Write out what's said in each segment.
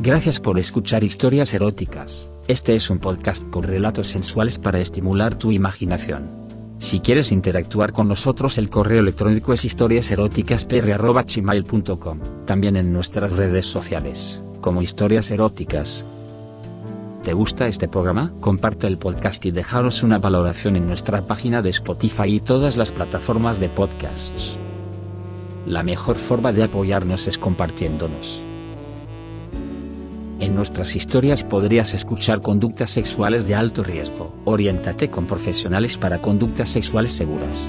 Gracias por escuchar historias eróticas. Este es un podcast con relatos sensuales para estimular tu imaginación. Si quieres interactuar con nosotros el correo electrónico es historiaseroticaspr.gmail.com, también en nuestras redes sociales, como historias eróticas. ¿Te gusta este programa? Comparte el podcast y dejaros una valoración en nuestra página de Spotify y todas las plataformas de podcasts. La mejor forma de apoyarnos es compartiéndonos. En nuestras historias podrías escuchar conductas sexuales de alto riesgo. Oriéntate con profesionales para conductas sexuales seguras.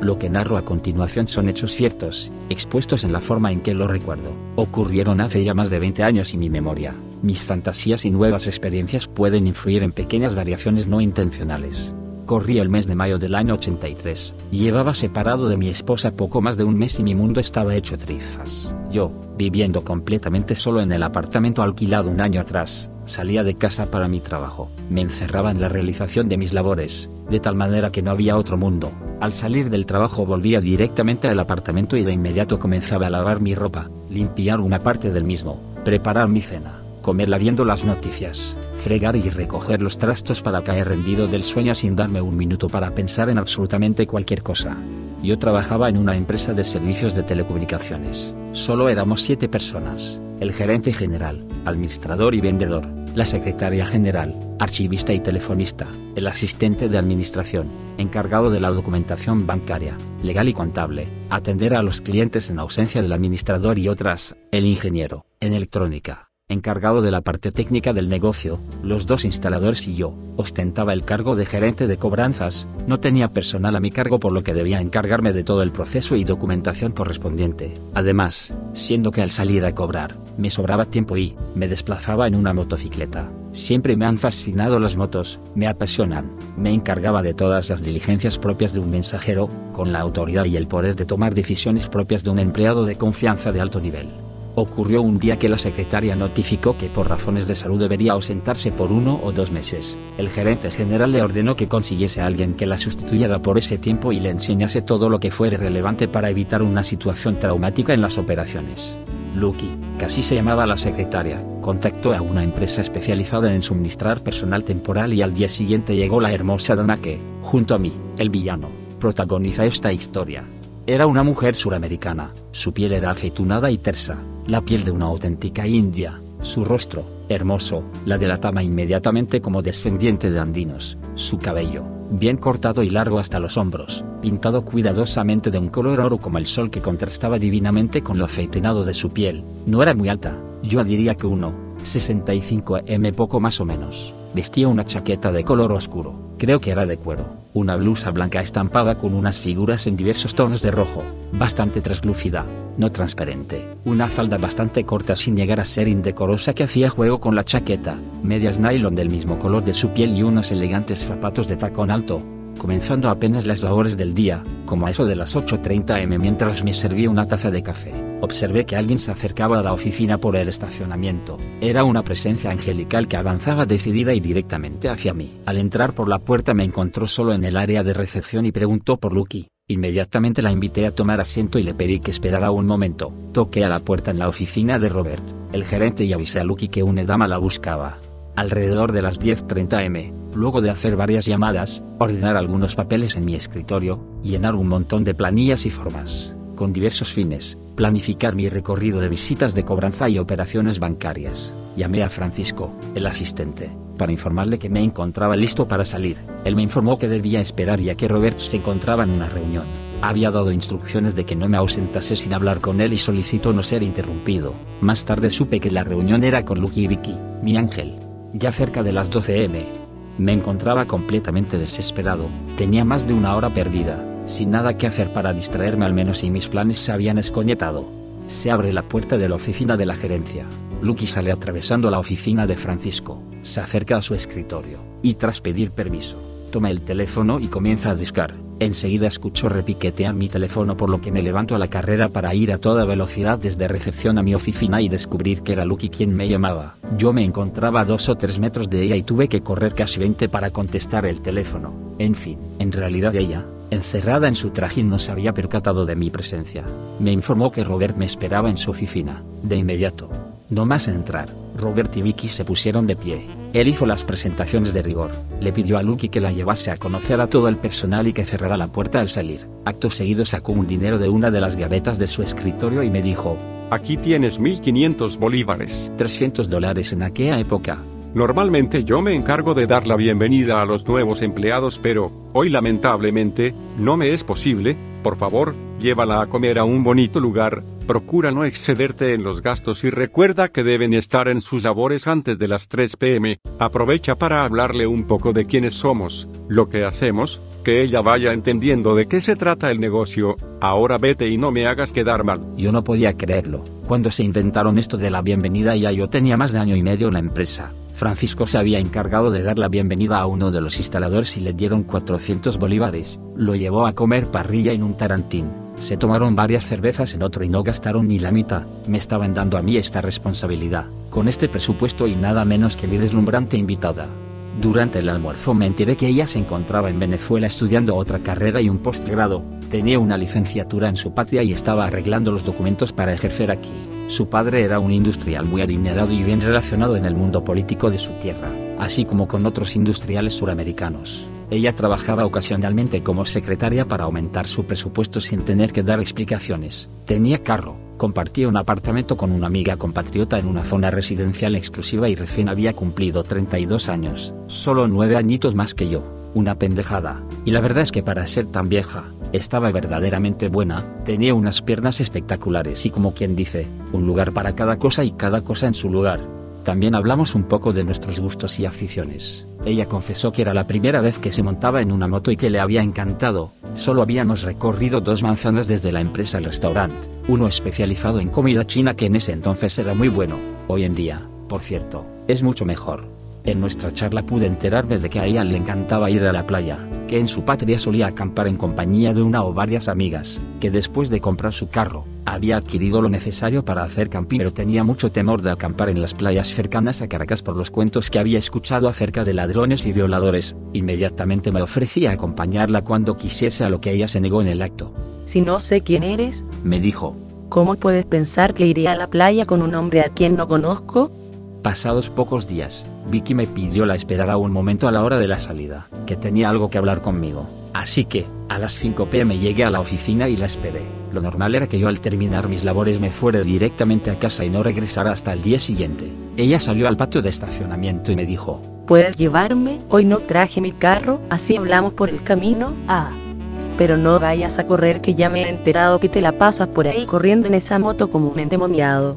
Lo que narro a continuación son hechos ciertos, expuestos en la forma en que lo recuerdo. Ocurrieron hace ya más de 20 años y mi memoria, mis fantasías y nuevas experiencias pueden influir en pequeñas variaciones no intencionales. Corría el mes de mayo del año 83, llevaba separado de mi esposa poco más de un mes y mi mundo estaba hecho trizas. Yo, viviendo completamente solo en el apartamento alquilado un año atrás, salía de casa para mi trabajo, me encerraba en la realización de mis labores, de tal manera que no había otro mundo. Al salir del trabajo volvía directamente al apartamento y de inmediato comenzaba a lavar mi ropa, limpiar una parte del mismo, preparar mi cena, comerla viendo las noticias, fregar y recoger los trastos para caer rendido del sueño sin darme un minuto para pensar en absolutamente cualquier cosa. Yo trabajaba en una empresa de servicios de telecomunicaciones. Solo éramos siete personas, el gerente general, administrador y vendedor, la secretaria general, archivista y telefonista, el asistente de administración, encargado de la documentación bancaria, legal y contable, atender a los clientes en ausencia del administrador y otras, el ingeniero, en electrónica, encargado de la parte técnica del negocio, los dos instaladores y yo, ostentaba el cargo de gerente de cobranzas, no tenía personal a mi cargo por lo que debía encargarme de todo el proceso y documentación correspondiente. Además, siendo que al salir a cobrar, me sobraba tiempo y, me desplazaba en una motocicleta. Siempre me han fascinado las motos, me apasionan, me encargaba de todas las diligencias propias de un mensajero, con la autoridad y el poder de tomar decisiones propias de un empleado de confianza de alto nivel. Ocurrió un día que la secretaria notificó que por razones de salud debería ausentarse por uno o dos meses. El gerente general le ordenó que consiguiese a alguien que la sustituyera por ese tiempo y le enseñase todo lo que fuera relevante para evitar una situación traumática en las operaciones. Lucky, así se llamaba la secretaria, contactó a una empresa especializada en suministrar personal temporal y al día siguiente llegó la hermosa dama que, junto a mí, el villano, protagoniza esta historia. Era una mujer suramericana, su piel era aceitunada y tersa, la piel de una auténtica india, su rostro, hermoso, la delataba inmediatamente como descendiente de andinos, su cabello, bien cortado y largo hasta los hombros, pintado cuidadosamente de un color oro como el sol que contrastaba divinamente con lo aceitunado de su piel, no era muy alta, yo diría que uno, 65 m poco más o menos. Vestía una chaqueta de color oscuro, creo que era de cuero, una blusa blanca estampada con unas figuras en diversos tonos de rojo, bastante translúcida, no transparente, una falda bastante corta sin llegar a ser indecorosa que hacía juego con la chaqueta, medias nylon del mismo color de su piel y unos elegantes zapatos de tacón alto, comenzando apenas las labores del día, como a eso de las 8.30 m mientras me servía una taza de café. Observé que alguien se acercaba a la oficina por el estacionamiento. Era una presencia angelical que avanzaba decidida y directamente hacia mí. Al entrar por la puerta me encontró solo en el área de recepción y preguntó por Lucky. Inmediatamente la invité a tomar asiento y le pedí que esperara un momento. Toqué a la puerta en la oficina de Robert, el gerente y avisé a Lucky que una dama la buscaba. Alrededor de las 10.30 m, luego de hacer varias llamadas, ordenar algunos papeles en mi escritorio, llenar un montón de planillas y formas con diversos fines, planificar mi recorrido de visitas de cobranza y operaciones bancarias. Llamé a Francisco, el asistente, para informarle que me encontraba listo para salir. Él me informó que debía esperar ya que Robert se encontraba en una reunión. Había dado instrucciones de que no me ausentase sin hablar con él y solicitó no ser interrumpido. Más tarde supe que la reunión era con Lucky y Vicky, mi ángel. Ya cerca de las 12 m. Me encontraba completamente desesperado, tenía más de una hora perdida sin nada que hacer para distraerme al menos y mis planes se habían escoñetado. Se abre la puerta de la oficina de la gerencia. Lucky sale atravesando la oficina de Francisco, se acerca a su escritorio, y tras pedir permiso, toma el teléfono y comienza a discar. Enseguida escucho repiquetear mi teléfono por lo que me levanto a la carrera para ir a toda velocidad desde recepción a mi oficina y descubrir que era Lucky quien me llamaba. Yo me encontraba a dos o tres metros de ella y tuve que correr casi 20 para contestar el teléfono. En fin, en realidad ella, encerrada en su trajín no se había percatado de mi presencia. Me informó que Robert me esperaba en su oficina, de inmediato. No más entrar, Robert y Vicky se pusieron de pie. Él hizo las presentaciones de rigor, le pidió a Lucky que la llevase a conocer a todo el personal y que cerrara la puerta al salir. Acto seguido sacó un dinero de una de las gavetas de su escritorio y me dijo, Aquí tienes 1500 bolívares. 300 dólares en aquella época. Normalmente yo me encargo de dar la bienvenida a los nuevos empleados, pero, hoy lamentablemente, no me es posible. Por favor, llévala a comer a un bonito lugar, procura no excederte en los gastos y recuerda que deben estar en sus labores antes de las 3 pm. Aprovecha para hablarle un poco de quiénes somos, lo que hacemos, que ella vaya entendiendo de qué se trata el negocio. Ahora vete y no me hagas quedar mal. Yo no podía creerlo. Cuando se inventaron esto de la bienvenida ya yo tenía más de año y medio en la empresa. Francisco se había encargado de dar la bienvenida a uno de los instaladores y le dieron 400 bolívares. Lo llevó a comer parrilla en un tarantín. Se tomaron varias cervezas en otro y no gastaron ni la mitad. Me estaban dando a mí esta responsabilidad, con este presupuesto y nada menos que mi deslumbrante invitada. Durante el almuerzo me enteré que ella se encontraba en Venezuela estudiando otra carrera y un postgrado, tenía una licenciatura en su patria y estaba arreglando los documentos para ejercer aquí. Su padre era un industrial muy adinerado y bien relacionado en el mundo político de su tierra, así como con otros industriales suramericanos. Ella trabajaba ocasionalmente como secretaria para aumentar su presupuesto sin tener que dar explicaciones. Tenía carro, compartía un apartamento con una amiga compatriota en una zona residencial exclusiva y recién había cumplido 32 años, solo nueve añitos más que yo, una pendejada. Y la verdad es que para ser tan vieja, estaba verdaderamente buena, tenía unas piernas espectaculares y como quien dice, un lugar para cada cosa y cada cosa en su lugar. También hablamos un poco de nuestros gustos y aficiones. Ella confesó que era la primera vez que se montaba en una moto y que le había encantado. Solo habíamos recorrido dos manzanas desde la empresa restaurante, uno especializado en comida china que en ese entonces era muy bueno. Hoy en día, por cierto, es mucho mejor. En nuestra charla pude enterarme de que a ella le encantaba ir a la playa, que en su patria solía acampar en compañía de una o varias amigas, que después de comprar su carro, había adquirido lo necesario para hacer camping pero tenía mucho temor de acampar en las playas cercanas a Caracas por los cuentos que había escuchado acerca de ladrones y violadores, inmediatamente me ofrecía acompañarla cuando quisiese a lo que ella se negó en el acto. Si no sé quién eres, me dijo, ¿cómo puedes pensar que iré a la playa con un hombre a quien no conozco? Pasados pocos días, Vicky me pidió la esperara un momento a la hora de la salida, que tenía algo que hablar conmigo. Así que, a las 5 pm llegué a la oficina y la esperé. Lo normal era que yo al terminar mis labores me fuera directamente a casa y no regresara hasta el día siguiente. Ella salió al patio de estacionamiento y me dijo, ¿Puedes llevarme? Hoy no traje mi carro, así hablamos por el camino. Ah. Pero no vayas a correr que ya me he enterado que te la pasas por ahí corriendo en esa moto como un endemoniado.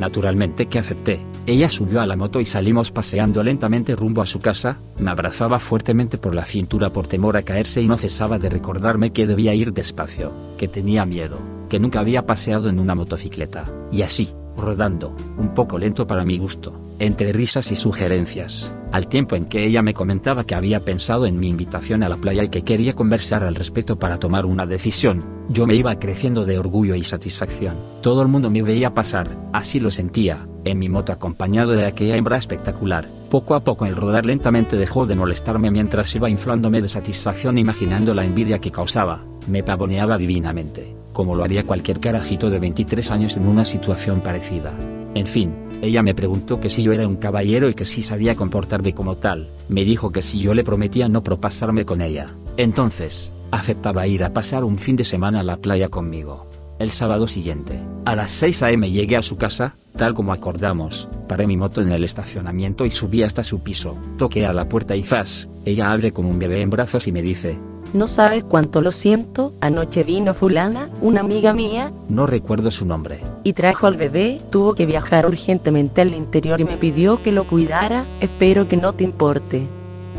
Naturalmente que acepté. Ella subió a la moto y salimos paseando lentamente rumbo a su casa, me abrazaba fuertemente por la cintura por temor a caerse y no cesaba de recordarme que debía ir despacio, que tenía miedo, que nunca había paseado en una motocicleta, y así, rodando, un poco lento para mi gusto, entre risas y sugerencias, al tiempo en que ella me comentaba que había pensado en mi invitación a la playa y que quería conversar al respecto para tomar una decisión, yo me iba creciendo de orgullo y satisfacción. Todo el mundo me veía pasar, así lo sentía, en mi moto acompañado de aquella hembra espectacular. Poco a poco el rodar lentamente dejó de molestarme mientras iba inflándome de satisfacción imaginando la envidia que causaba, me pavoneaba divinamente, como lo haría cualquier carajito de 23 años en una situación parecida. En fin, ella me preguntó que si yo era un caballero y que si sabía comportarme como tal, me dijo que si yo le prometía no propasarme con ella, entonces, aceptaba ir a pasar un fin de semana a la playa conmigo. El sábado siguiente, a las 6 a.m. llegué a su casa, tal como acordamos, paré mi moto en el estacionamiento y subí hasta su piso, toqué a la puerta y faz, ella abre con un bebé en brazos y me dice, no sabes cuánto lo siento, anoche vino fulana, una amiga mía. No recuerdo su nombre. Y trajo al bebé, tuvo que viajar urgentemente al interior y me pidió que lo cuidara, espero que no te importe.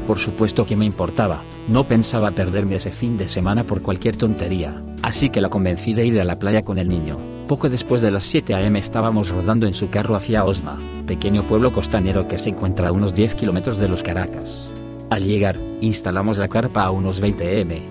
Por supuesto que me importaba, no pensaba perderme ese fin de semana por cualquier tontería, así que la convencí de ir a la playa con el niño. Poco después de las 7 a.m. estábamos rodando en su carro hacia Osma, pequeño pueblo costanero que se encuentra a unos 10 kilómetros de los Caracas. Al llegar, instalamos la carpa a unos 20 m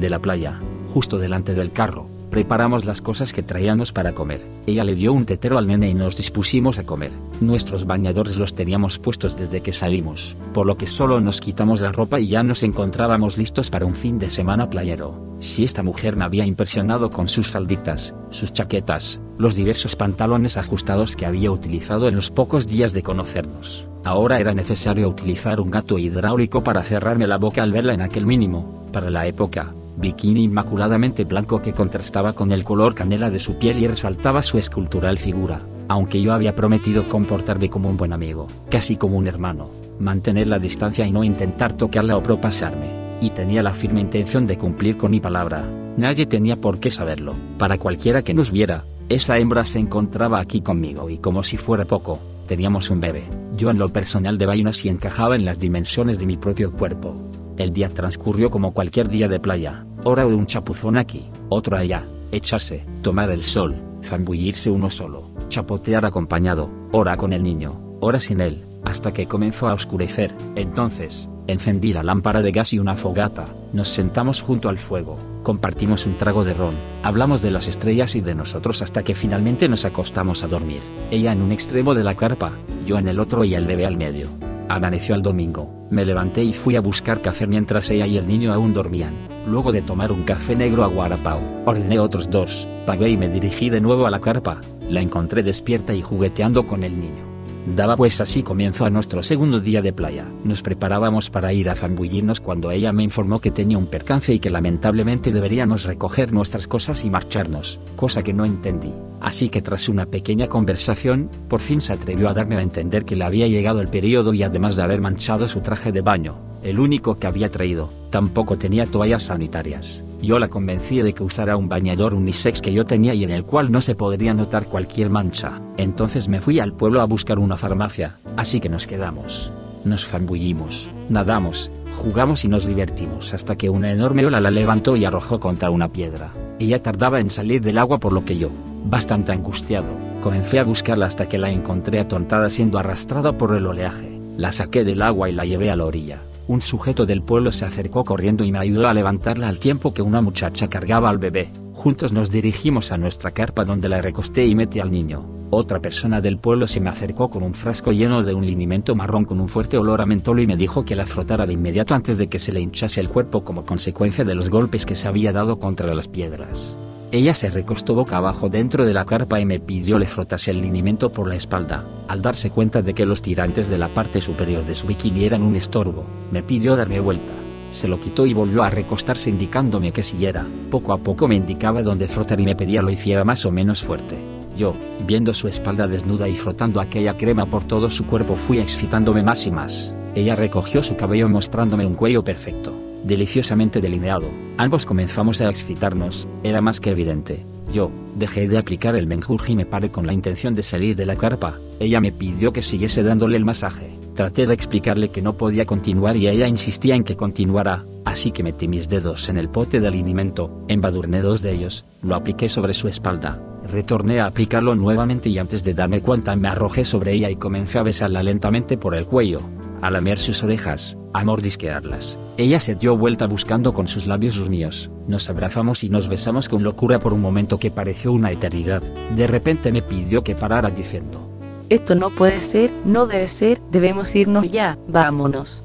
de la playa, justo delante del carro. Preparamos las cosas que traíamos para comer. Ella le dio un tetero al nene y nos dispusimos a comer. Nuestros bañadores los teníamos puestos desde que salimos, por lo que solo nos quitamos la ropa y ya nos encontrábamos listos para un fin de semana playero. Si esta mujer me había impresionado con sus falditas, sus chaquetas, los diversos pantalones ajustados que había utilizado en los pocos días de conocernos, ahora era necesario utilizar un gato hidráulico para cerrarme la boca al verla en aquel mínimo, para la época, bikini inmaculadamente blanco que contrastaba con el color canela de su piel y resaltaba su escultural figura, aunque yo había prometido comportarme como un buen amigo, casi como un hermano, mantener la distancia y no intentar tocarla o propasarme, y tenía la firme intención de cumplir con mi palabra, nadie tenía por qué saberlo, para cualquiera que nos viera, esa hembra se encontraba aquí conmigo y como si fuera poco, teníamos un bebé, yo en lo personal de vainas y encajaba en las dimensiones de mi propio cuerpo, el día transcurrió como cualquier día de playa, hora de un chapuzón aquí, otro allá, echarse, tomar el sol, zambullirse uno solo, chapotear acompañado, hora con el niño, hora sin él, hasta que comenzó a oscurecer, entonces, encendí la lámpara de gas y una fogata, nos sentamos junto al fuego, compartimos un trago de ron, hablamos de las estrellas y de nosotros hasta que finalmente nos acostamos a dormir, ella en un extremo de la carpa, yo en el otro y el bebé al medio. Amaneció el domingo, me levanté y fui a buscar café mientras ella y el niño aún dormían. Luego de tomar un café negro a Guarapao, ordené otros dos, pagué y me dirigí de nuevo a la carpa. La encontré despierta y jugueteando con el niño. Daba pues así comienzo a nuestro segundo día de playa. Nos preparábamos para ir a zambullirnos cuando ella me informó que tenía un percance y que lamentablemente deberíamos recoger nuestras cosas y marcharnos, cosa que no entendí. Así que tras una pequeña conversación, por fin se atrevió a darme a entender que le había llegado el periodo y además de haber manchado su traje de baño, el único que había traído, tampoco tenía toallas sanitarias. Yo la convencí de que usara un bañador unisex que yo tenía y en el cual no se podría notar cualquier mancha. Entonces me fui al pueblo a buscar una farmacia, así que nos quedamos. Nos zambullimos, nadamos, jugamos y nos divertimos hasta que una enorme ola la levantó y arrojó contra una piedra. Ella tardaba en salir del agua por lo que yo, bastante angustiado, comencé a buscarla hasta que la encontré atontada siendo arrastrada por el oleaje. La saqué del agua y la llevé a la orilla. Un sujeto del pueblo se acercó corriendo y me ayudó a levantarla al tiempo que una muchacha cargaba al bebé. Juntos nos dirigimos a nuestra carpa donde la recosté y metí al niño. Otra persona del pueblo se me acercó con un frasco lleno de un linimento marrón con un fuerte olor a mentolo y me dijo que la frotara de inmediato antes de que se le hinchase el cuerpo como consecuencia de los golpes que se había dado contra las piedras. Ella se recostó boca abajo dentro de la carpa y me pidió le frotase el linimento por la espalda. Al darse cuenta de que los tirantes de la parte superior de su bikini eran un estorbo, me pidió darme vuelta. Se lo quitó y volvió a recostarse indicándome que siguiera. Poco a poco me indicaba dónde frotar y me pedía lo hiciera más o menos fuerte. Yo, viendo su espalda desnuda y frotando aquella crema por todo su cuerpo, fui excitándome más y más. Ella recogió su cabello mostrándome un cuello perfecto deliciosamente delineado. Ambos comenzamos a excitarnos, era más que evidente. Yo, dejé de aplicar el menjurje y me paré con la intención de salir de la carpa. Ella me pidió que siguiese dándole el masaje. Traté de explicarle que no podía continuar y ella insistía en que continuara, así que metí mis dedos en el pote de alimento, embadurné dos de ellos, lo apliqué sobre su espalda, retorné a aplicarlo nuevamente y antes de darme cuenta me arrojé sobre ella y comencé a besarla lentamente por el cuello a lamer sus orejas, a mordisquearlas. Ella se dio vuelta buscando con sus labios los míos. Nos abrazamos y nos besamos con locura por un momento que pareció una eternidad. De repente me pidió que parara diciendo, Esto no puede ser, no debe ser, debemos irnos ya, vámonos.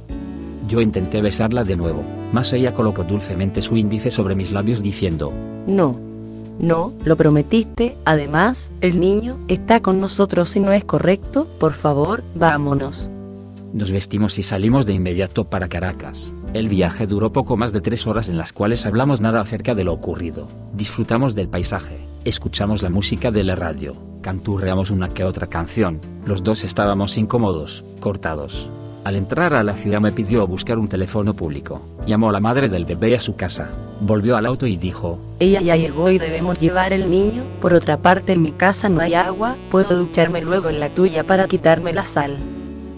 Yo intenté besarla de nuevo, mas ella colocó dulcemente su índice sobre mis labios diciendo, No. No, lo prometiste, además, el niño está con nosotros y no es correcto, por favor, vámonos. Nos vestimos y salimos de inmediato para Caracas. El viaje duró poco más de tres horas en las cuales hablamos nada acerca de lo ocurrido. Disfrutamos del paisaje, escuchamos la música de la radio, canturreamos una que otra canción, los dos estábamos incómodos, cortados. Al entrar a la ciudad me pidió buscar un teléfono público. Llamó a la madre del bebé a su casa. Volvió al auto y dijo, Ella ya llegó y debemos llevar el niño. Por otra parte en mi casa no hay agua, puedo ducharme luego en la tuya para quitarme la sal.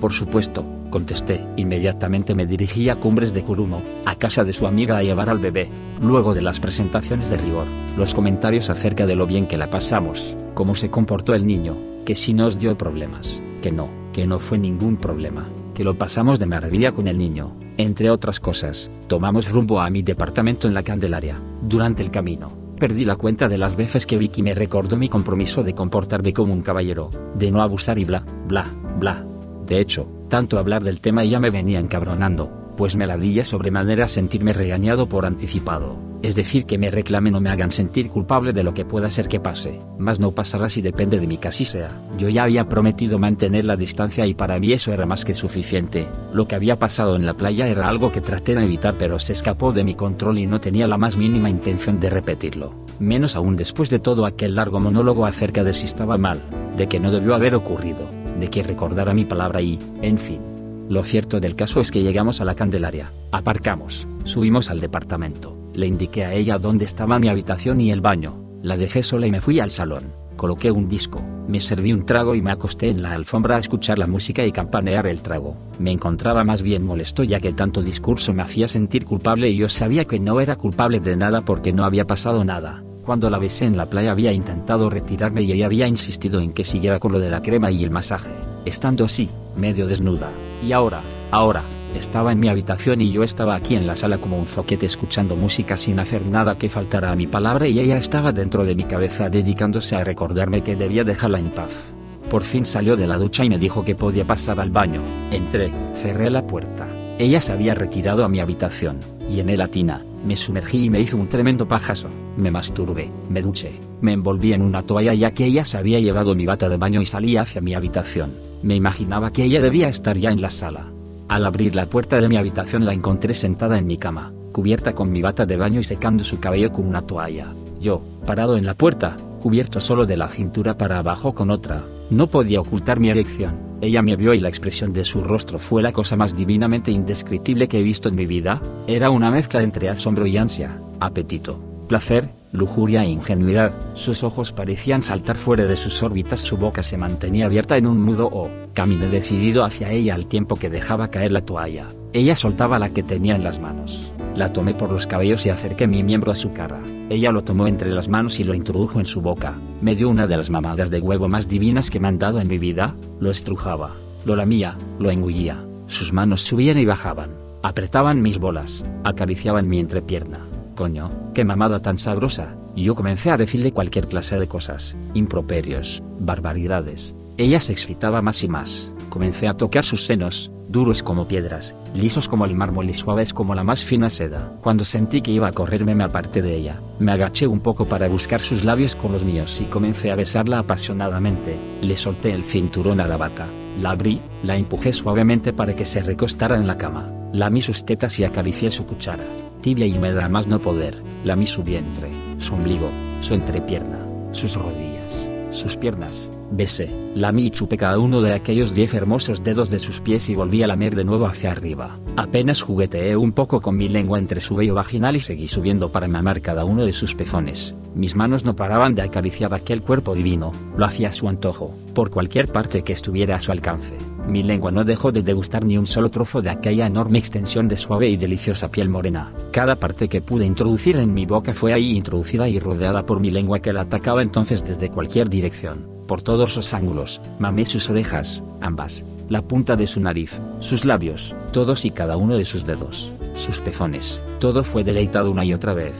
Por supuesto, contesté. Inmediatamente me dirigí a Cumbres de Curumo, a casa de su amiga a llevar al bebé. Luego de las presentaciones de rigor, los comentarios acerca de lo bien que la pasamos, cómo se comportó el niño, que si nos dio problemas, que no, que no fue ningún problema, que lo pasamos de maravilla con el niño, entre otras cosas, tomamos rumbo a mi departamento en la Candelaria. Durante el camino, Perdí la cuenta de las veces que Vicky me recordó mi compromiso de comportarme como un caballero, de no abusar y bla, bla, bla. De hecho, tanto hablar del tema ya me venía encabronando, pues me ladilla sobremanera sentirme regañado por anticipado, es decir que me reclamen o me hagan sentir culpable de lo que pueda ser que pase, mas no pasará si depende de mí que sea. Yo ya había prometido mantener la distancia y para mí eso era más que suficiente, lo que había pasado en la playa era algo que traté de evitar pero se escapó de mi control y no tenía la más mínima intención de repetirlo, menos aún después de todo aquel largo monólogo acerca de si estaba mal, de que no debió haber ocurrido, de que recordara mi palabra y, en fin lo cierto del caso es que llegamos a la Candelaria, aparcamos, subimos al departamento, le indiqué a ella dónde estaba mi habitación y el baño, la dejé sola y me fui al salón, coloqué un disco, me serví un trago y me acosté en la alfombra a escuchar la música y campanear el trago. Me encontraba más bien molesto ya que tanto discurso me hacía sentir culpable y yo sabía que no era culpable de nada porque no había pasado nada. Cuando la besé en la playa había intentado retirarme y ella había insistido en que siguiera con lo de la crema y el masaje, estando así, medio desnuda. Y ahora, ahora, estaba en mi habitación y yo estaba aquí en la sala como un zoquete escuchando música sin hacer nada que faltara a mi palabra y ella estaba dentro de mi cabeza dedicándose a recordarme que debía dejarla en paz. Por fin salió de la ducha y me dijo que podía pasar al baño. Entré, cerré la puerta. Ella se había retirado a mi habitación, y en la tina, me sumergí y me hizo un tremendo pajazo. Me masturbé, me duché, me envolví en una toalla ya que ella se había llevado mi bata de baño y salí hacia mi habitación. Me imaginaba que ella debía estar ya en la sala. Al abrir la puerta de mi habitación la encontré sentada en mi cama, cubierta con mi bata de baño y secando su cabello con una toalla. Yo, parado en la puerta, cubierto solo de la cintura para abajo con otra, no podía ocultar mi erección. Ella me vio y la expresión de su rostro fue la cosa más divinamente indescriptible que he visto en mi vida, era una mezcla entre asombro y ansia, apetito, placer, lujuria e ingenuidad, sus ojos parecían saltar fuera de sus órbitas, su boca se mantenía abierta en un mudo o, caminé decidido hacia ella al tiempo que dejaba caer la toalla. Ella soltaba la que tenía en las manos. La tomé por los cabellos y acerqué mi miembro a su cara. Ella lo tomó entre las manos y lo introdujo en su boca. Me dio una de las mamadas de huevo más divinas que me han dado en mi vida, lo estrujaba, lo lamía, lo engullía. Sus manos subían y bajaban, apretaban mis bolas, acariciaban mi entrepierna Coño, qué mamada tan sabrosa. Yo comencé a decirle cualquier clase de cosas, improperios, barbaridades. Ella se excitaba más y más. Comencé a tocar sus senos, duros como piedras, lisos como el mármol y suaves como la más fina seda. Cuando sentí que iba a correrme me aparté de ella, me agaché un poco para buscar sus labios con los míos y comencé a besarla apasionadamente. Le solté el cinturón a la bata, la abrí, la empujé suavemente para que se recostara en la cama, lamí sus tetas y acaricié su cuchara. Tibia y húmeda más no poder, lamí su vientre, su ombligo, su entrepierna, sus rodillas, sus piernas, besé, lamí y chupé cada uno de aquellos diez hermosos dedos de sus pies y volví a lamer de nuevo hacia arriba. Apenas jugueteé un poco con mi lengua entre su vello vaginal y seguí subiendo para mamar cada uno de sus pezones. Mis manos no paraban de acariciar aquel cuerpo divino, lo hacía a su antojo, por cualquier parte que estuviera a su alcance. Mi lengua no dejó de degustar ni un solo trozo de aquella enorme extensión de suave y deliciosa piel morena. Cada parte que pude introducir en mi boca fue ahí introducida y rodeada por mi lengua que la atacaba entonces desde cualquier dirección, por todos los ángulos. Mamé sus orejas, ambas, la punta de su nariz, sus labios, todos y cada uno de sus dedos, sus pezones. Todo fue deleitado una y otra vez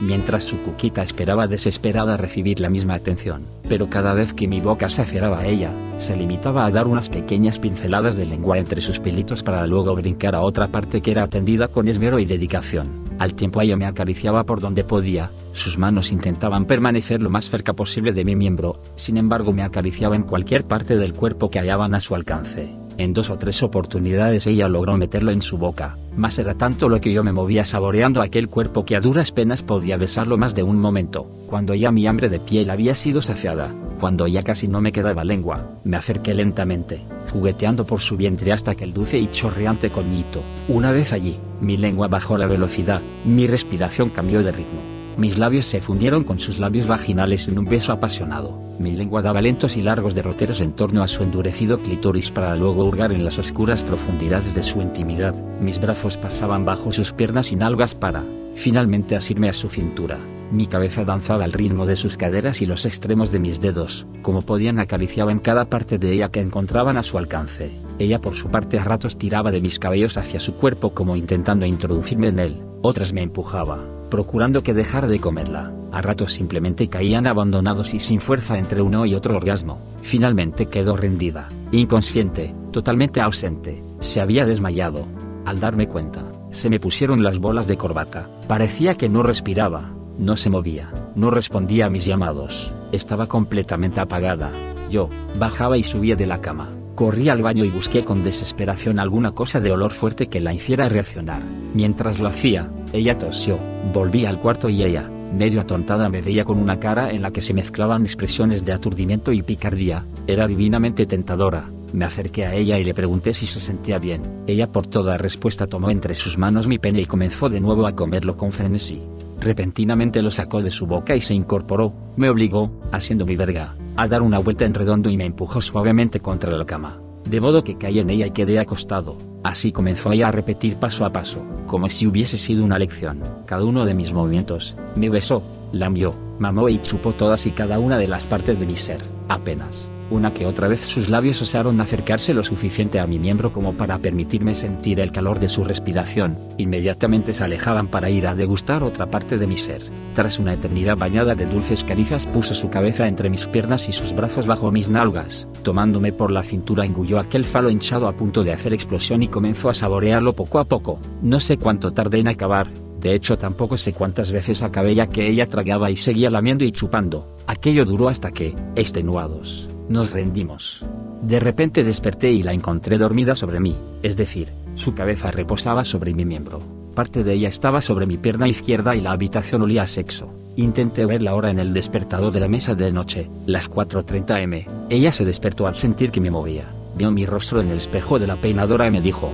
mientras su cuquita esperaba desesperada recibir la misma atención, pero cada vez que mi boca se acercaba a ella, se limitaba a dar unas pequeñas pinceladas de lengua entre sus pelitos para luego brincar a otra parte que era atendida con esmero y dedicación. Al tiempo ella me acariciaba por donde podía, sus manos intentaban permanecer lo más cerca posible de mi miembro, sin embargo me acariciaba en cualquier parte del cuerpo que hallaban a su alcance. En dos o tres oportunidades ella logró meterlo en su boca, mas era tanto lo que yo me movía saboreando aquel cuerpo que a duras penas podía besarlo más de un momento, cuando ya mi hambre de piel había sido saciada, cuando ya casi no me quedaba lengua, me acerqué lentamente, jugueteando por su vientre hasta que el dulce y chorreante coñito. Una vez allí, mi lengua bajó la velocidad, mi respiración cambió de ritmo mis labios se fundieron con sus labios vaginales en un beso apasionado. Mi lengua daba lentos y largos derroteros en torno a su endurecido clítoris para luego hurgar en las oscuras profundidades de su intimidad. Mis brazos pasaban bajo sus piernas y nalgas para, finalmente, asirme a su cintura. Mi cabeza danzaba al ritmo de sus caderas y los extremos de mis dedos, como podían acariciaba en cada parte de ella que encontraban a su alcance. Ella por su parte a ratos tiraba de mis cabellos hacia su cuerpo como intentando introducirme en él, otras me empujaba procurando que dejara de comerla. A ratos simplemente caían abandonados y sin fuerza entre uno y otro orgasmo. Finalmente quedó rendida, inconsciente, totalmente ausente. Se había desmayado. Al darme cuenta, se me pusieron las bolas de corbata. Parecía que no respiraba, no se movía, no respondía a mis llamados. Estaba completamente apagada. Yo, bajaba y subía de la cama. Corrí al baño y busqué con desesperación alguna cosa de olor fuerte que la hiciera reaccionar. Mientras lo hacía, ella tosió. Volví al cuarto y ella, medio atontada, me veía con una cara en la que se mezclaban expresiones de aturdimiento y picardía. Era divinamente tentadora. Me acerqué a ella y le pregunté si se sentía bien. Ella por toda respuesta tomó entre sus manos mi pene y comenzó de nuevo a comerlo con frenesí. Repentinamente lo sacó de su boca y se incorporó, me obligó, haciendo mi verga, a dar una vuelta en redondo y me empujó suavemente contra la cama. De modo que caí en ella y quedé acostado. Así comenzó ella a repetir paso a paso, como si hubiese sido una lección. Cada uno de mis movimientos, me besó, lamió, mamó y chupó todas y cada una de las partes de mi ser, apenas. Una que otra vez sus labios osaron acercarse lo suficiente a mi miembro como para permitirme sentir el calor de su respiración, inmediatamente se alejaban para ir a degustar otra parte de mi ser. Tras una eternidad bañada de dulces caricias puso su cabeza entre mis piernas y sus brazos bajo mis nalgas, tomándome por la cintura engulló aquel falo hinchado a punto de hacer explosión y comenzó a saborearlo poco a poco. No sé cuánto tardé en acabar, de hecho tampoco sé cuántas veces acabé ya que ella tragaba y seguía lamiendo y chupando. Aquello duró hasta que, extenuados, nos rendimos. De repente desperté y la encontré dormida sobre mí, es decir, su cabeza reposaba sobre mi miembro. Parte de ella estaba sobre mi pierna izquierda y la habitación olía a sexo. Intenté ver la hora en el despertador de la mesa de noche, las 4.30 m. Ella se despertó al sentir que me movía. Vio mi rostro en el espejo de la peinadora y me dijo,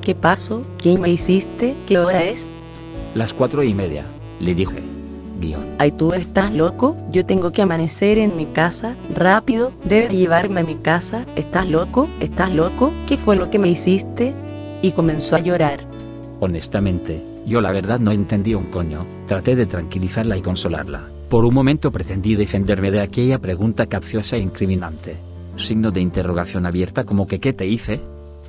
¿Qué pasó? ¿Quién me hiciste? ¿Qué hora es? Las cuatro y media, le dije. Ay, tú estás loco, yo tengo que amanecer en mi casa, rápido, debes llevarme a mi casa, ¿estás loco? ¿Estás loco? ¿Qué fue lo que me hiciste? Y comenzó a llorar. Honestamente, yo la verdad no entendí un coño, traté de tranquilizarla y consolarla. Por un momento pretendí defenderme de aquella pregunta capciosa e incriminante. Signo de interrogación abierta como que ¿qué te hice?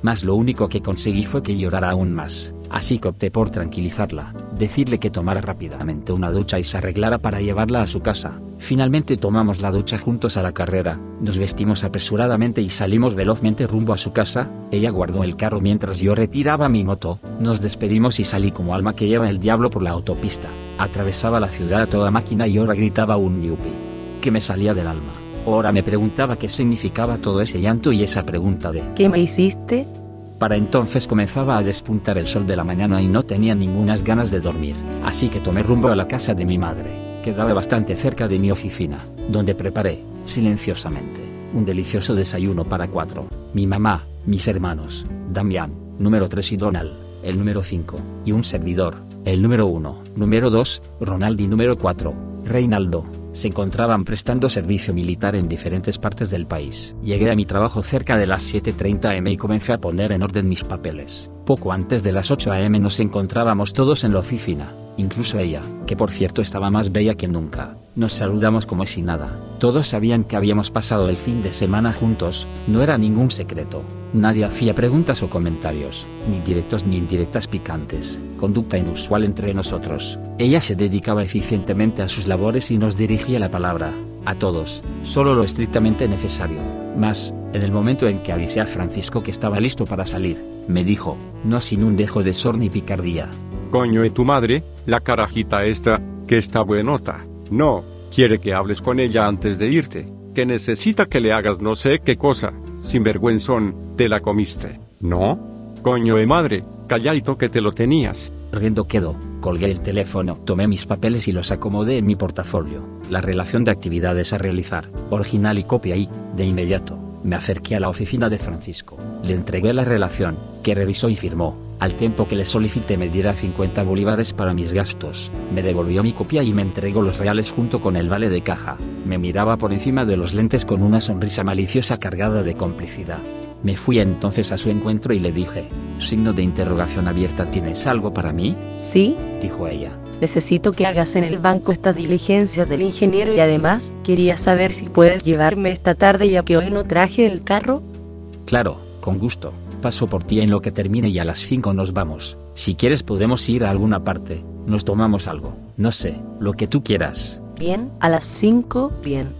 Mas lo único que conseguí fue que llorara aún más, así que opté por tranquilizarla, decirle que tomara rápidamente una ducha y se arreglara para llevarla a su casa. Finalmente tomamos la ducha juntos a la carrera, nos vestimos apresuradamente y salimos velozmente rumbo a su casa, ella guardó el carro mientras yo retiraba mi moto, nos despedimos y salí como alma que lleva el diablo por la autopista, atravesaba la ciudad a toda máquina y ahora gritaba un yupi, que me salía del alma. Ahora me preguntaba qué significaba todo ese llanto y esa pregunta de ¿Qué me hiciste? Para entonces comenzaba a despuntar el sol de la mañana y no tenía ningunas ganas de dormir, así que tomé rumbo a la casa de mi madre. Quedaba bastante cerca de mi oficina, donde preparé, silenciosamente, un delicioso desayuno para cuatro. Mi mamá, mis hermanos, Damián, número 3 y Donald, el número 5, y un servidor, el número 1, número 2, Ronald y número 4, Reinaldo se encontraban prestando servicio militar en diferentes partes del país. Llegué a mi trabajo cerca de las 7.30 am y comencé a poner en orden mis papeles. Poco antes de las 8 am nos encontrábamos todos en la oficina, incluso ella, que por cierto estaba más bella que nunca. Nos saludamos como si nada. Todos sabían que habíamos pasado el fin de semana juntos, no era ningún secreto. Nadie hacía preguntas o comentarios, ni directos ni indirectas picantes, conducta inusual entre nosotros. Ella se dedicaba eficientemente a sus labores y nos dirigía la palabra, a todos, solo lo estrictamente necesario. Mas, en el momento en que avisé a Francisco que estaba listo para salir, me dijo, no sin un dejo de sor ni picardía. Coño y tu madre, la carajita esta, que está buenota. No, quiere que hables con ella antes de irte, que necesita que le hagas no sé qué cosa. Sinvergüenzón, te la comiste. ¿No? Coño de madre, calladito que te lo tenías. Riendo quedó, colgué el teléfono, tomé mis papeles y los acomodé en mi portafolio. La relación de actividades a realizar, original y copia y, de inmediato, me acerqué a la oficina de Francisco. Le entregué la relación, que revisó y firmó. Al tiempo que le solicité me diera 50 bolívares para mis gastos, me devolvió mi copia y me entregó los reales junto con el vale de caja. Me miraba por encima de los lentes con una sonrisa maliciosa cargada de complicidad. Me fui entonces a su encuentro y le dije, signo de interrogación abierta, ¿tienes algo para mí? Sí, dijo ella. Necesito que hagas en el banco estas diligencias del ingeniero y además, quería saber si puedes llevarme esta tarde ya que hoy no traje el carro. Claro, con gusto paso por ti en lo que termine y a las 5 nos vamos. Si quieres podemos ir a alguna parte, nos tomamos algo, no sé, lo que tú quieras. Bien, a las 5, bien.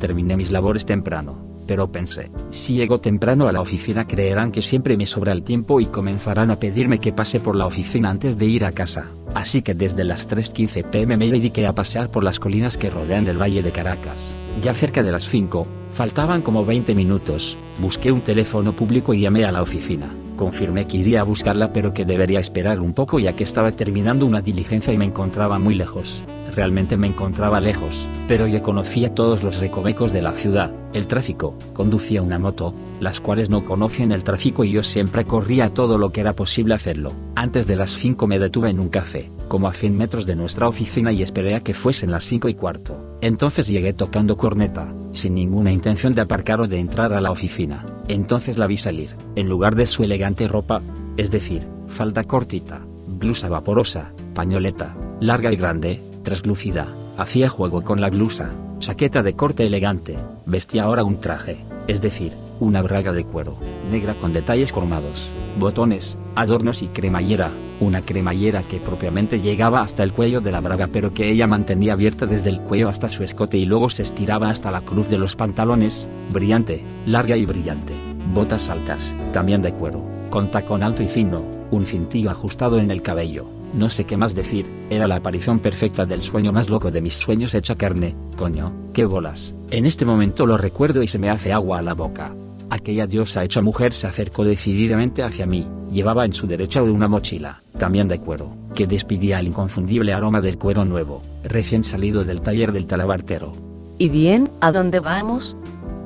Terminé mis labores temprano, pero pensé, si llego temprano a la oficina creerán que siempre me sobra el tiempo y comenzarán a pedirme que pase por la oficina antes de ir a casa. Así que desde las 3.15 pm me dediqué a pasear por las colinas que rodean el Valle de Caracas. Ya cerca de las 5, faltaban como 20 minutos, busqué un teléfono público y llamé a la oficina. Confirmé que iría a buscarla pero que debería esperar un poco ya que estaba terminando una diligencia y me encontraba muy lejos. Realmente me encontraba lejos, pero ya conocía todos los recovecos de la ciudad, el tráfico, conducía una moto, las cuales no conocían el tráfico y yo siempre corría todo lo que era posible hacerlo. Antes de las 5 me detuve en un café, como a 100 metros de nuestra oficina y esperé a que fuesen las 5 y cuarto. Entonces llegué tocando corneta, sin ninguna intención de aparcar o de entrar a la oficina. Entonces la vi salir, en lugar de su elegante ropa, es decir, falda cortita, blusa vaporosa, pañoleta, larga y grande, traslúcida, hacía juego con la blusa, chaqueta de corte elegante, vestía ahora un traje, es decir, una braga de cuero, negra con detalles cromados, botones, adornos y cremallera, una cremallera que propiamente llegaba hasta el cuello de la braga pero que ella mantenía abierta desde el cuello hasta su escote y luego se estiraba hasta la cruz de los pantalones, brillante, larga y brillante, botas altas, también de cuero, con tacón alto y fino, un cintillo ajustado en el cabello, no sé qué más decir, era la aparición perfecta del sueño más loco de mis sueños hecha carne, coño, qué bolas. En este momento lo recuerdo y se me hace agua a la boca. Aquella diosa hecha mujer se acercó decididamente hacia mí, llevaba en su derecha una mochila, también de cuero, que despidía el inconfundible aroma del cuero nuevo, recién salido del taller del talabartero. ¿Y bien, a dónde vamos?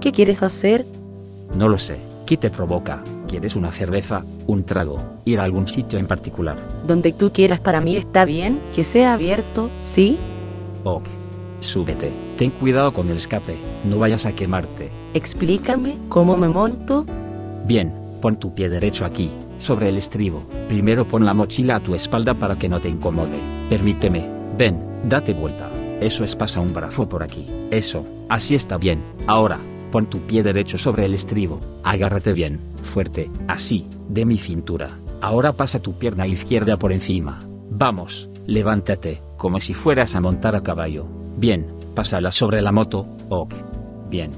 ¿Qué quieres hacer? No lo sé, ¿qué te provoca? ¿Quieres una cerveza, un trago, ir a algún sitio en particular? Donde tú quieras para mí está bien, que sea abierto, ¿sí? Ok. Súbete, ten cuidado con el escape, no vayas a quemarte. Explícame cómo me monto. Bien, pon tu pie derecho aquí, sobre el estribo. Primero pon la mochila a tu espalda para que no te incomode. Permíteme, ven, date vuelta. Eso es pasa un brazo por aquí. Eso, así está bien. Ahora, pon tu pie derecho sobre el estribo. Agárrate bien, fuerte, así, de mi cintura. Ahora pasa tu pierna izquierda por encima. Vamos, levántate, como si fueras a montar a caballo. Bien, pásala sobre la moto, ok. Bien.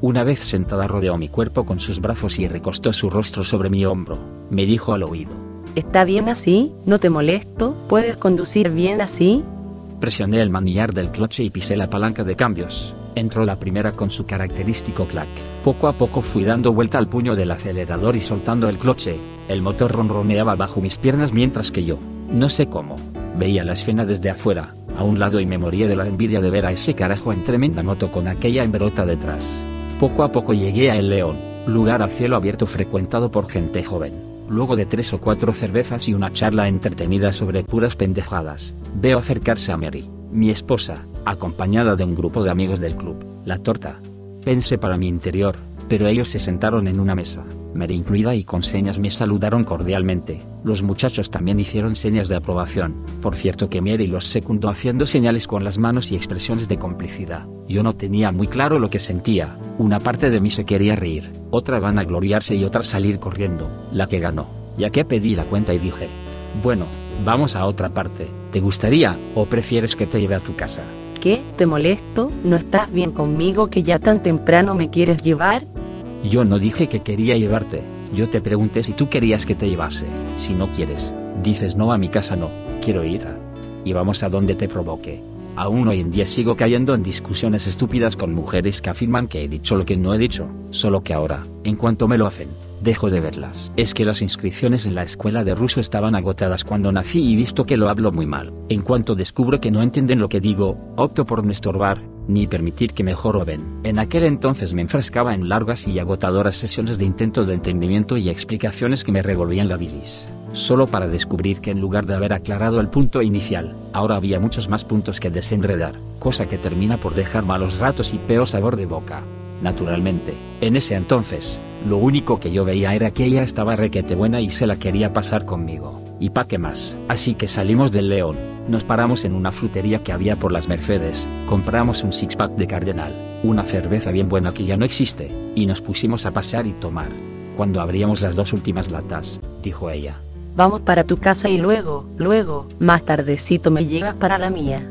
Una vez sentada rodeó mi cuerpo con sus brazos y recostó su rostro sobre mi hombro. Me dijo al oído. ¿Está bien así? ¿No te molesto? ¿Puedes conducir bien así? Presioné el manillar del cloche y pisé la palanca de cambios. Entró la primera con su característico clac. Poco a poco fui dando vuelta al puño del acelerador y soltando el cloche. El motor ronroneaba bajo mis piernas mientras que yo, no sé cómo, veía la escena desde afuera, a un lado y me moría de la envidia de ver a ese carajo en tremenda moto con aquella hembrota detrás. Poco a poco llegué a El León, lugar a cielo abierto frecuentado por gente joven. Luego de tres o cuatro cervezas y una charla entretenida sobre puras pendejadas, veo acercarse a Mary, mi esposa, acompañada de un grupo de amigos del club, La Torta. Pensé para mi interior, pero ellos se sentaron en una mesa, Mary incluida y con señas me saludaron cordialmente. Los muchachos también hicieron señas de aprobación. Por cierto que Mary los secundó haciendo señales con las manos y expresiones de complicidad. Yo no tenía muy claro lo que sentía. Una parte de mí se quería reír, otra van a gloriarse y otra salir corriendo. La que ganó. Ya que pedí la cuenta y dije, bueno, vamos a otra parte. ¿Te gustaría, o prefieres que te lleve a tu casa? ¿Qué? ¿Te molesto? ¿No estás bien conmigo que ya tan temprano me quieres llevar? Yo no dije que quería llevarte, yo te pregunté si tú querías que te llevase. Si no quieres, dices no a mi casa no, quiero ir a... Y vamos a donde te provoque. Aún hoy en día sigo cayendo en discusiones estúpidas con mujeres que afirman que he dicho lo que no he dicho, solo que ahora, en cuanto me lo hacen, dejo de verlas. Es que las inscripciones en la escuela de ruso estaban agotadas cuando nací y visto que lo hablo muy mal. En cuanto descubro que no entienden lo que digo, opto por no estorbar, ni permitir que me joroben. En aquel entonces me enfrascaba en largas y agotadoras sesiones de intento de entendimiento y explicaciones que me revolvían la bilis. Solo para descubrir que en lugar de haber aclarado el punto inicial, ahora había muchos más puntos que desenredar, cosa que termina por dejar malos ratos y peor sabor de boca. Naturalmente, en ese entonces, lo único que yo veía era que ella estaba requete buena y se la quería pasar conmigo. ¿Y pa' qué más? Así que salimos del León, nos paramos en una frutería que había por las Mercedes, compramos un six-pack de Cardenal, una cerveza bien buena que ya no existe, y nos pusimos a pasear y tomar. Cuando abríamos las dos últimas latas, dijo ella. Vamos para tu casa y luego, luego, más tardecito me llevas para la mía.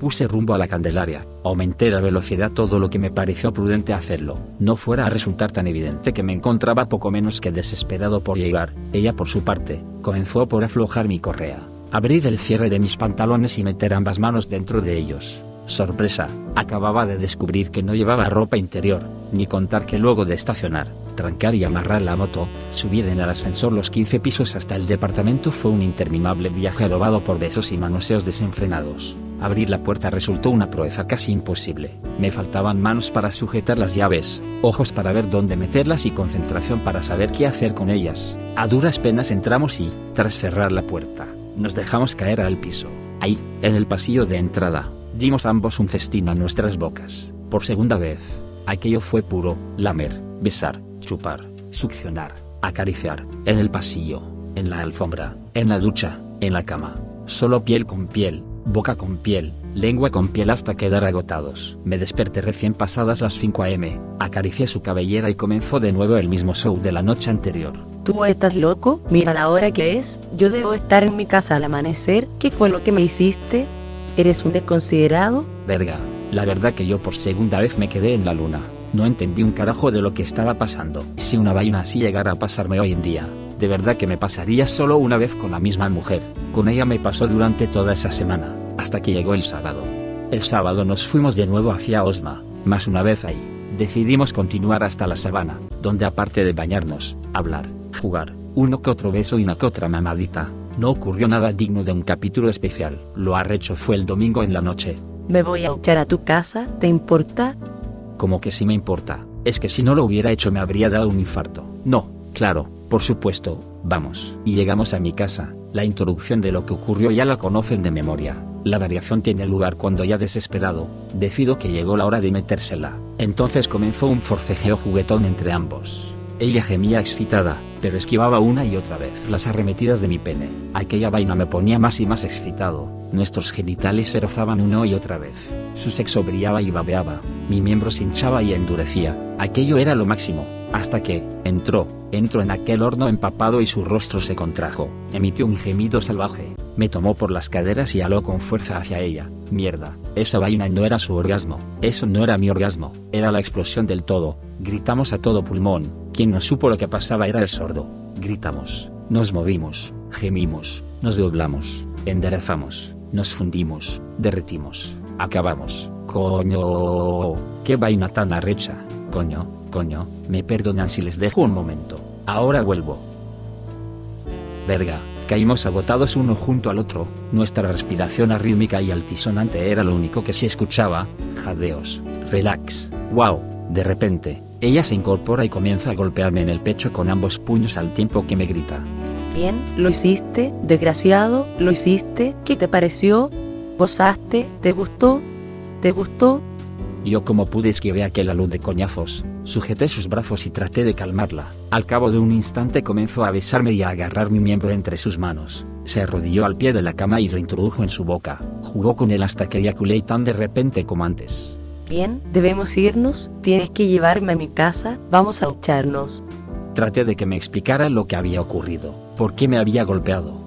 Puse rumbo a la Candelaria, aumenté la velocidad todo lo que me pareció prudente hacerlo, no fuera a resultar tan evidente que me encontraba poco menos que desesperado por llegar, ella por su parte, comenzó por aflojar mi correa, abrir el cierre de mis pantalones y meter ambas manos dentro de ellos. Sorpresa, acababa de descubrir que no llevaba ropa interior, ni contar que luego de estacionar, trancar y amarrar la moto, subir en el ascensor los 15 pisos hasta el departamento fue un interminable viaje adobado por besos y manoseos desenfrenados. Abrir la puerta resultó una proeza casi imposible. Me faltaban manos para sujetar las llaves, ojos para ver dónde meterlas y concentración para saber qué hacer con ellas. A duras penas entramos y, tras cerrar la puerta, nos dejamos caer al piso. Ahí, en el pasillo de entrada, dimos ambos un festín a nuestras bocas. Por segunda vez. Aquello fue puro, lamer, besar, chupar, succionar, acariciar, en el pasillo, en la alfombra, en la ducha, en la cama. Solo piel con piel, boca con piel, lengua con piel hasta quedar agotados. Me desperté recién pasadas las 5 am, acaricié su cabellera y comenzó de nuevo el mismo show de la noche anterior. ¿Tú estás loco? Mira la hora que es. Yo debo estar en mi casa al amanecer. ¿Qué fue lo que me hiciste? ¿Eres un desconsiderado? Verga, la verdad que yo por segunda vez me quedé en la luna. No entendí un carajo de lo que estaba pasando. Si una vaina así llegara a pasarme hoy en día, de verdad que me pasaría solo una vez con la misma mujer. Con ella me pasó durante toda esa semana, hasta que llegó el sábado. El sábado nos fuimos de nuevo hacia Osma, más una vez ahí. Decidimos continuar hasta la sabana, donde aparte de bañarnos, hablar, jugar, uno que otro beso y una que otra mamadita, no ocurrió nada digno de un capítulo especial. Lo arrecho fue el domingo en la noche. Me voy a echar a tu casa, ¿te importa? Como que sí me importa, es que si no lo hubiera hecho me habría dado un infarto. No, claro, por supuesto, vamos. Y llegamos a mi casa, la introducción de lo que ocurrió ya la conocen de memoria. La variación tiene lugar cuando ya desesperado, decido que llegó la hora de metérsela. Entonces comenzó un forcejeo juguetón entre ambos. Ella gemía excitada, pero esquivaba una y otra vez las arremetidas de mi pene. Aquella vaina me ponía más y más excitado. Nuestros genitales se rozaban una y otra vez. Su sexo brillaba y babeaba. Mi miembro se hinchaba y endurecía. Aquello era lo máximo. Hasta que, entró, entró en aquel horno empapado y su rostro se contrajo. Emitió un gemido salvaje. Me tomó por las caderas y aló con fuerza hacia ella. Mierda, esa vaina no era su orgasmo. Eso no era mi orgasmo. Era la explosión del todo. Gritamos a todo pulmón. Quien no supo lo que pasaba era el sordo. Gritamos. Nos movimos. Gemimos. Nos doblamos. Enderezamos. Nos fundimos. Derretimos. Acabamos. Coño. Qué vaina tan arrecha. Coño, coño, me perdonan si les dejo un momento. Ahora vuelvo. Verga, caímos agotados uno junto al otro, nuestra respiración arrítmica y altisonante era lo único que se escuchaba, jadeos, relax, wow, de repente, ella se incorpora y comienza a golpearme en el pecho con ambos puños al tiempo que me grita. Bien, lo hiciste, desgraciado, lo hiciste, ¿qué te pareció? ¿Gozaste? ¿Te gustó? ¿Te gustó? Yo como pude esquivé aquella luz de coñazos, sujeté sus brazos y traté de calmarla. Al cabo de un instante comenzó a besarme y a agarrar mi miembro entre sus manos. Se arrodilló al pie de la cama y reintrodujo en su boca. Jugó con él hasta que eyaculé tan de repente como antes. Bien, debemos irnos, tienes que llevarme a mi casa, vamos a ducharnos. Traté de que me explicara lo que había ocurrido, por qué me había golpeado.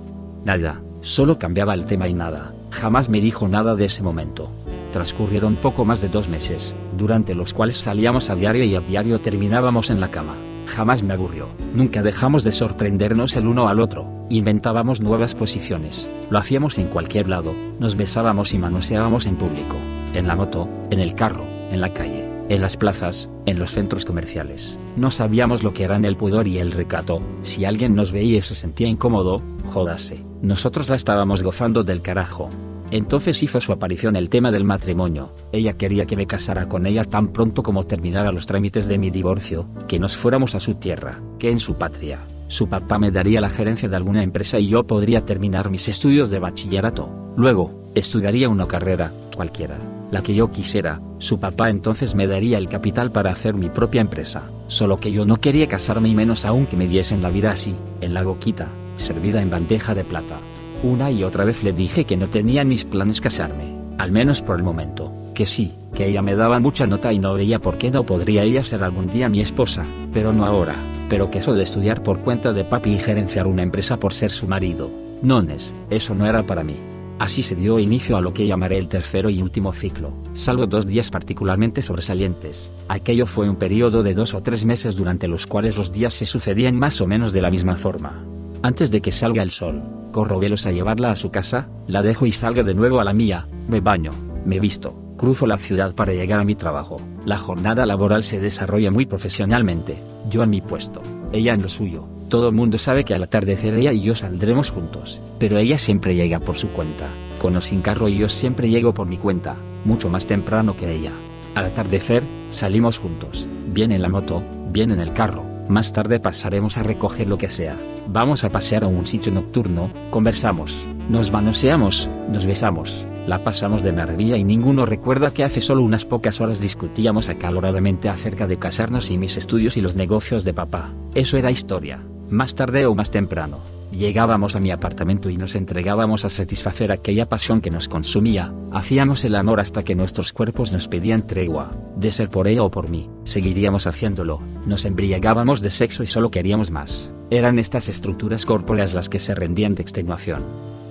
Nada, solo cambiaba el tema y nada. Jamás me dijo nada de ese momento. Transcurrieron poco más de dos meses, durante los cuales salíamos a diario y a diario terminábamos en la cama. Jamás me aburrió. Nunca dejamos de sorprendernos el uno al otro. Inventábamos nuevas posiciones. Lo hacíamos en cualquier lado. Nos besábamos y manoseábamos en público. En la moto, en el carro, en la calle, en las plazas, en los centros comerciales. No sabíamos lo que eran el pudor y el recato. Si alguien nos veía y se sentía incómodo, jódase. Nosotros la estábamos gozando del carajo. Entonces hizo su aparición el tema del matrimonio. Ella quería que me casara con ella tan pronto como terminara los trámites de mi divorcio, que nos fuéramos a su tierra, que en su patria. Su papá me daría la gerencia de alguna empresa y yo podría terminar mis estudios de bachillerato. Luego, estudiaría una carrera, cualquiera, la que yo quisiera. Su papá entonces me daría el capital para hacer mi propia empresa. Solo que yo no quería casarme y menos aún que me diesen la vida así, en la boquita, servida en bandeja de plata. Una y otra vez le dije que no tenía en mis planes casarme, al menos por el momento, que sí, que ella me daba mucha nota y no veía por qué no podría ella ser algún día mi esposa, pero no ahora. pero que eso de estudiar por cuenta de papi y gerenciar una empresa por ser su marido, nones, eso no era para mí. Así se dio inicio a lo que llamaré el tercero y último ciclo, salvo dos días particularmente sobresalientes. Aquello fue un periodo de dos o tres meses durante los cuales los días se sucedían más o menos de la misma forma. Antes de que salga el sol, corro velos a llevarla a su casa, la dejo y salgo de nuevo a la mía, me baño, me visto, cruzo la ciudad para llegar a mi trabajo. La jornada laboral se desarrolla muy profesionalmente, yo en mi puesto, ella en lo suyo, todo el mundo sabe que al atardecer ella y yo saldremos juntos, pero ella siempre llega por su cuenta. Con o sin carro y yo siempre llego por mi cuenta, mucho más temprano que ella. Al atardecer, salimos juntos, bien en la moto, bien en el carro, más tarde pasaremos a recoger lo que sea. Vamos a pasear a un sitio nocturno, conversamos, nos manoseamos, nos besamos, la pasamos de maravilla y ninguno recuerda que hace solo unas pocas horas discutíamos acaloradamente acerca de casarnos y mis estudios y los negocios de papá. Eso era historia. Más tarde o más temprano, llegábamos a mi apartamento y nos entregábamos a satisfacer aquella pasión que nos consumía, hacíamos el amor hasta que nuestros cuerpos nos pedían tregua, de ser por ella o por mí, seguiríamos haciéndolo, nos embriagábamos de sexo y solo queríamos más. Eran estas estructuras corpóreas las que se rendían de extenuación.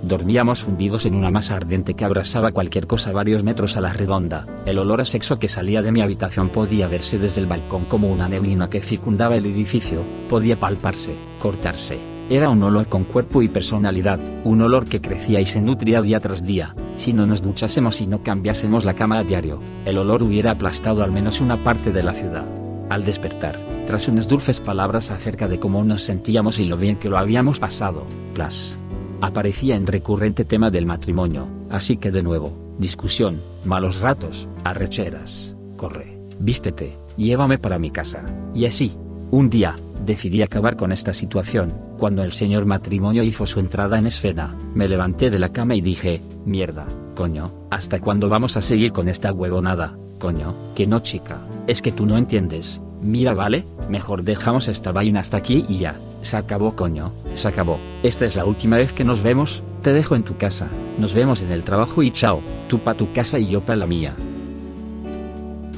Dormíamos fundidos en una masa ardiente que abrasaba cualquier cosa varios metros a la redonda. El olor a sexo que salía de mi habitación podía verse desde el balcón como una neblina que circundaba el edificio, podía palparse, cortarse. Era un olor con cuerpo y personalidad, un olor que crecía y se nutría día tras día. Si no nos duchásemos y no cambiásemos la cama a diario, el olor hubiera aplastado al menos una parte de la ciudad. Al despertar, tras unas dulces palabras acerca de cómo nos sentíamos y lo bien que lo habíamos pasado, Plas aparecía en recurrente tema del matrimonio, así que de nuevo, discusión, malos ratos, arrecheras, corre, vístete, llévame para mi casa. Y así, un día, decidí acabar con esta situación, cuando el señor matrimonio hizo su entrada en escena, me levanté de la cama y dije, mierda, coño, ¿hasta cuándo vamos a seguir con esta huevonada? Coño, que no chica, es que tú no entiendes, mira vale, mejor dejamos esta vaina hasta aquí y ya, se acabó coño, se acabó, esta es la última vez que nos vemos, te dejo en tu casa, nos vemos en el trabajo y chao, tú pa tu casa y yo pa la mía.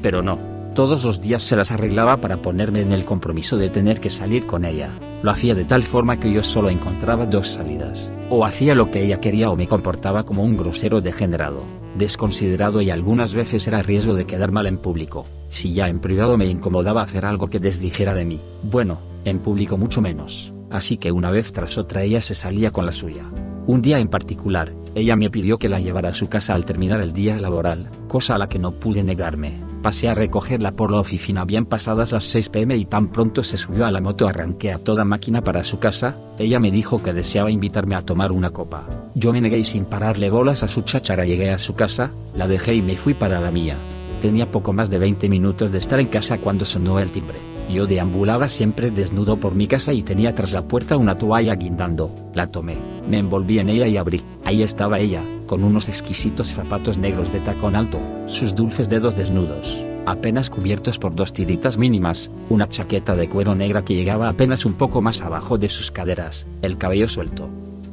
Pero no, todos los días se las arreglaba para ponerme en el compromiso de tener que salir con ella. Lo hacía de tal forma que yo solo encontraba dos salidas. O hacía lo que ella quería o me comportaba como un grosero degenerado, desconsiderado y algunas veces era riesgo de quedar mal en público. Si ya en privado me incomodaba hacer algo que desdijera de mí, bueno, en público mucho menos. Así que una vez tras otra ella se salía con la suya. Un día en particular, ella me pidió que la llevara a su casa al terminar el día laboral, cosa a la que no pude negarme. Pasé a recogerla por la oficina bien pasadas las 6 pm y tan pronto se subió a la moto arranqué a toda máquina para su casa, ella me dijo que deseaba invitarme a tomar una copa. Yo me negué y sin pararle bolas a su cháchara llegué a su casa, la dejé y me fui para la mía. Tenía poco más de 20 minutos de estar en casa cuando sonó el timbre. Yo deambulaba siempre desnudo por mi casa y tenía tras la puerta una toalla guindando. La tomé, me envolví en ella y abrí. Ahí estaba ella, con unos exquisitos zapatos negros de tacón alto, sus dulces dedos desnudos, apenas cubiertos por dos tiritas mínimas, una chaqueta de cuero negra que llegaba apenas un poco más abajo de sus caderas, el cabello suelto.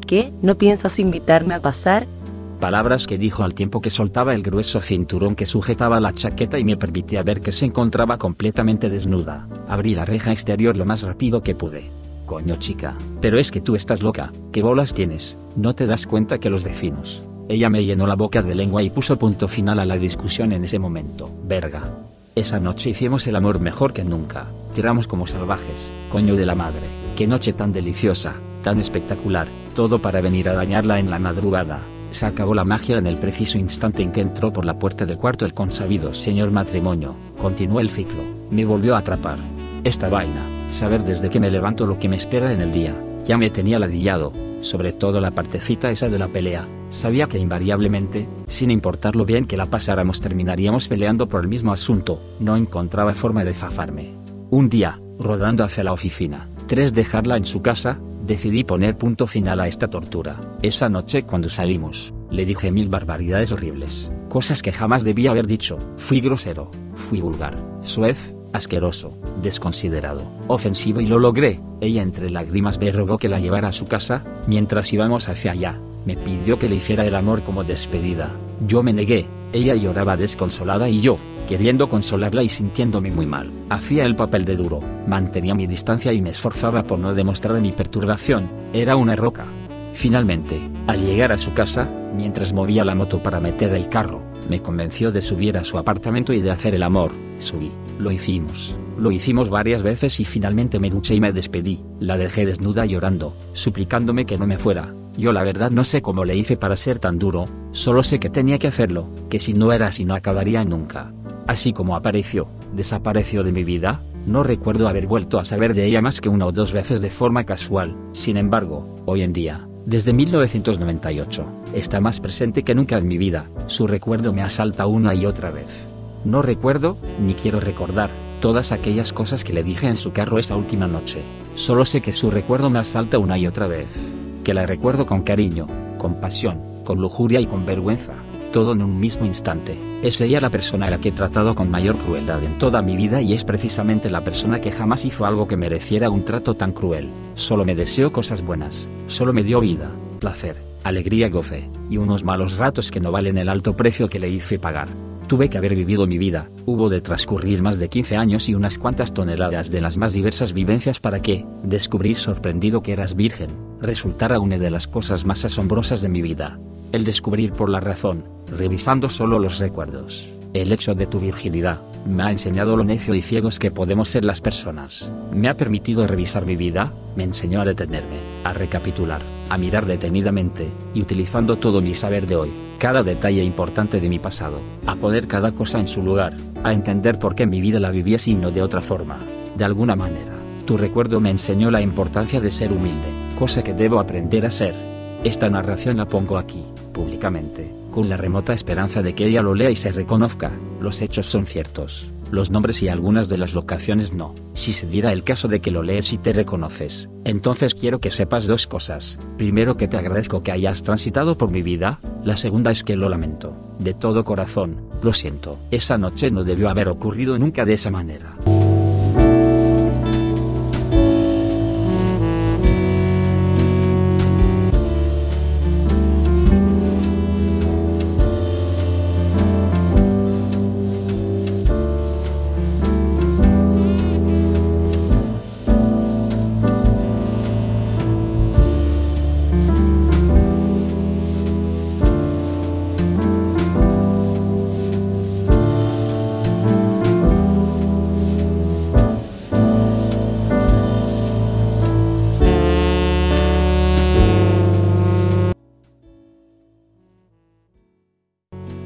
¿Qué? ¿No piensas invitarme a pasar? Palabras que dijo al tiempo que soltaba el grueso cinturón que sujetaba la chaqueta y me permitía ver que se encontraba completamente desnuda. Abrí la reja exterior lo más rápido que pude. Coño chica, pero es que tú estás loca, ¿qué bolas tienes? ¿No te das cuenta que los vecinos? Ella me llenó la boca de lengua y puso punto final a la discusión en ese momento. Verga. Esa noche hicimos el amor mejor que nunca. Tiramos como salvajes, coño de la madre. Qué noche tan deliciosa, tan espectacular, todo para venir a dañarla en la madrugada. Se acabó la magia en el preciso instante en que entró por la puerta del cuarto el consabido señor matrimonio. Continuó el ciclo. Me volvió a atrapar. Esta vaina, saber desde que me levanto lo que me espera en el día, ya me tenía ladillado, sobre todo la partecita esa de la pelea. Sabía que invariablemente, sin importar lo bien que la pasáramos, terminaríamos peleando por el mismo asunto. No encontraba forma de zafarme. Un día, rodando hacia la oficina, tres dejarla en su casa, decidí poner punto final a esta tortura. Esa noche cuando salimos, le dije mil barbaridades horribles, cosas que jamás debía haber dicho. Fui grosero, fui vulgar, suez, asqueroso, desconsiderado, ofensivo y lo logré. Ella entre lágrimas me rogó que la llevara a su casa, mientras íbamos hacia allá, me pidió que le hiciera el amor como despedida. Yo me negué, Ella lloraba desconsolada y yo, queriendo consolarla y sintiéndome muy mal, hacía el papel de duro, mantenía mi distancia y me esforzaba por no demostrar mi perturbación, era una roca. Finalmente, al llegar a su casa, mientras movía la moto para meter el carro, me convenció de subir a su apartamento y de hacer el amor, subí, lo hicimos. Lo hicimos varias veces y finalmente me duché y me despedí. La dejé desnuda llorando, suplicándome que no me fuera. Yo la verdad no sé cómo le hice para ser tan duro, solo sé que tenía que hacerlo, que si no era así no acabaría nunca. Así como apareció, desapareció de mi vida, no recuerdo haber vuelto a saber de ella más que una o dos veces de forma casual, sin embargo, hoy en día, desde 1998, está más presente que nunca en mi vida, su recuerdo me asalta una y otra vez. No recuerdo, ni quiero recordar, todas aquellas cosas que le dije en su carro esa última noche. Solo sé que su recuerdo me asalta una y otra vez. Que la recuerdo con cariño, con pasión, con lujuria y con vergüenza. Todo en un mismo instante. Es ella la persona a la que he tratado con mayor crueldad en toda mi vida y es precisamente la persona que jamás hizo algo que mereciera un trato tan cruel. Solo me deseo cosas buenas. Solo me dio vida, placer, alegría, goce, y unos malos ratos que no valen el alto precio que le hice pagar. Tuve que haber vivido mi vida, hubo de transcurrir más de 15 años y unas cuantas toneladas de las más diversas vivencias para que, descubrir sorprendido que eras virgen, resultara una de las cosas más asombrosas de mi vida. El descubrir por la razón, revisando solo los recuerdos. El hecho de tu virginidad, me ha enseñado lo necio y ciegos que podemos ser las personas. Me ha permitido revisar mi vida, me enseñó a detenerme, a recapitular, a mirar detenidamente, y utilizando todo mi saber de hoy, cada detalle importante de mi pasado, a poner cada cosa en su lugar, a entender por qué mi vida la vivía así y no de otra forma. De alguna manera, tu recuerdo me enseñó la importancia de ser humilde, cosa que debo aprender a ser. Esta narración la pongo aquí, públicamente con la remota esperanza de que ella lo lea y se reconozca, los hechos son ciertos, los nombres y algunas de las locaciones no. Si se diera el caso de que lo lees y te reconoces, entonces quiero que sepas dos cosas. Primero que te agradezco que hayas transitado por mi vida, la segunda es que lo lamento. De todo corazón, lo siento. Esa noche no debió haber ocurrido nunca de esa manera.